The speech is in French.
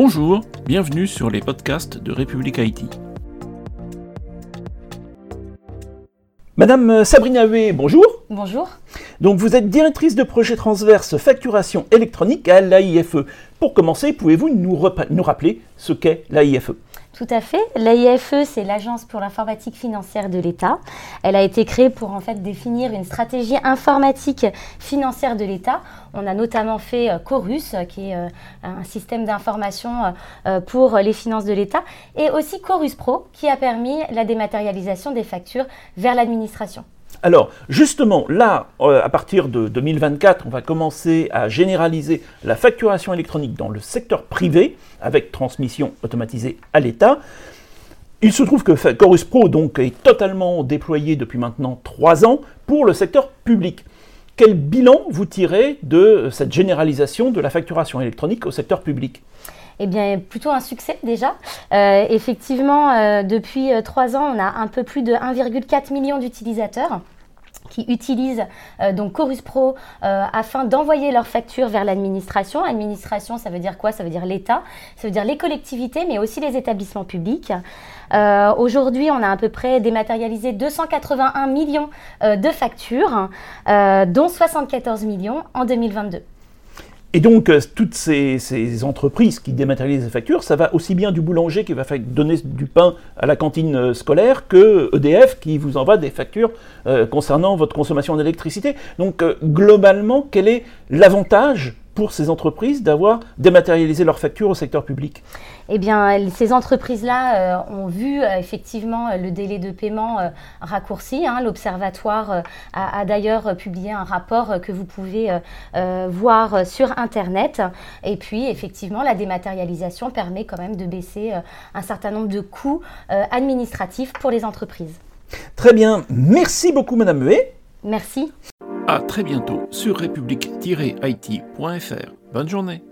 Bonjour, bienvenue sur les podcasts de République Haïti. Madame Sabrina Hué, bonjour. Bonjour. Donc vous êtes directrice de projet transverse facturation électronique à l'AIFE. Pour commencer, pouvez-vous nous, nous rappeler ce qu'est l'AIFE tout à fait. L'AIFE, c'est l'Agence pour l'informatique financière de l'État. Elle a été créée pour en fait définir une stratégie informatique financière de l'État. On a notamment fait euh, Chorus, euh, qui est euh, un système d'information pour les finances de l'État, et aussi Chorus Pro, qui a permis la dématérialisation des factures vers l'administration. Alors, justement, là, euh, à partir de 2024, on va commencer à généraliser la facturation électronique dans le secteur privé, avec transmission automatisée à l'État. Il se trouve que Chorus Pro est totalement déployé depuis maintenant trois ans pour le secteur public. Quel bilan vous tirez de cette généralisation de la facturation électronique au secteur public? Eh bien, plutôt un succès déjà. Euh, effectivement, euh, depuis euh, trois ans, on a un peu plus de 1,4 million d'utilisateurs qui utilisent donc Chorus Pro afin d'envoyer leurs factures vers l'administration. Administration, ça veut dire quoi? Ça veut dire l'État, ça veut dire les collectivités, mais aussi les établissements publics. Aujourd'hui, on a à peu près dématérialisé 281 millions de factures, dont 74 millions en 2022. Et donc, euh, toutes ces, entreprises qui dématérialisent les factures, ça va aussi bien du boulanger qui va donner du pain à la cantine euh, scolaire que EDF qui vous envoie des factures euh, concernant votre consommation d'électricité. Donc, globalement, quel est l'avantage pour ces entreprises d'avoir dématérialisé leurs factures au secteur public? Eh bien, ces entreprises-là euh, ont vu euh, effectivement le délai de paiement euh, raccourci. Hein. L'Observatoire a, d'ailleurs publié un rapport que vous pouvez voir sur Internet. Et puis, effectivement, la dématérialisation permet quand même de baisser un certain nombre de coûts administratifs pour les entreprises. Très bien. Merci beaucoup, Madame Huet. Merci. À très bientôt sur république-it.fr. Bonne journée.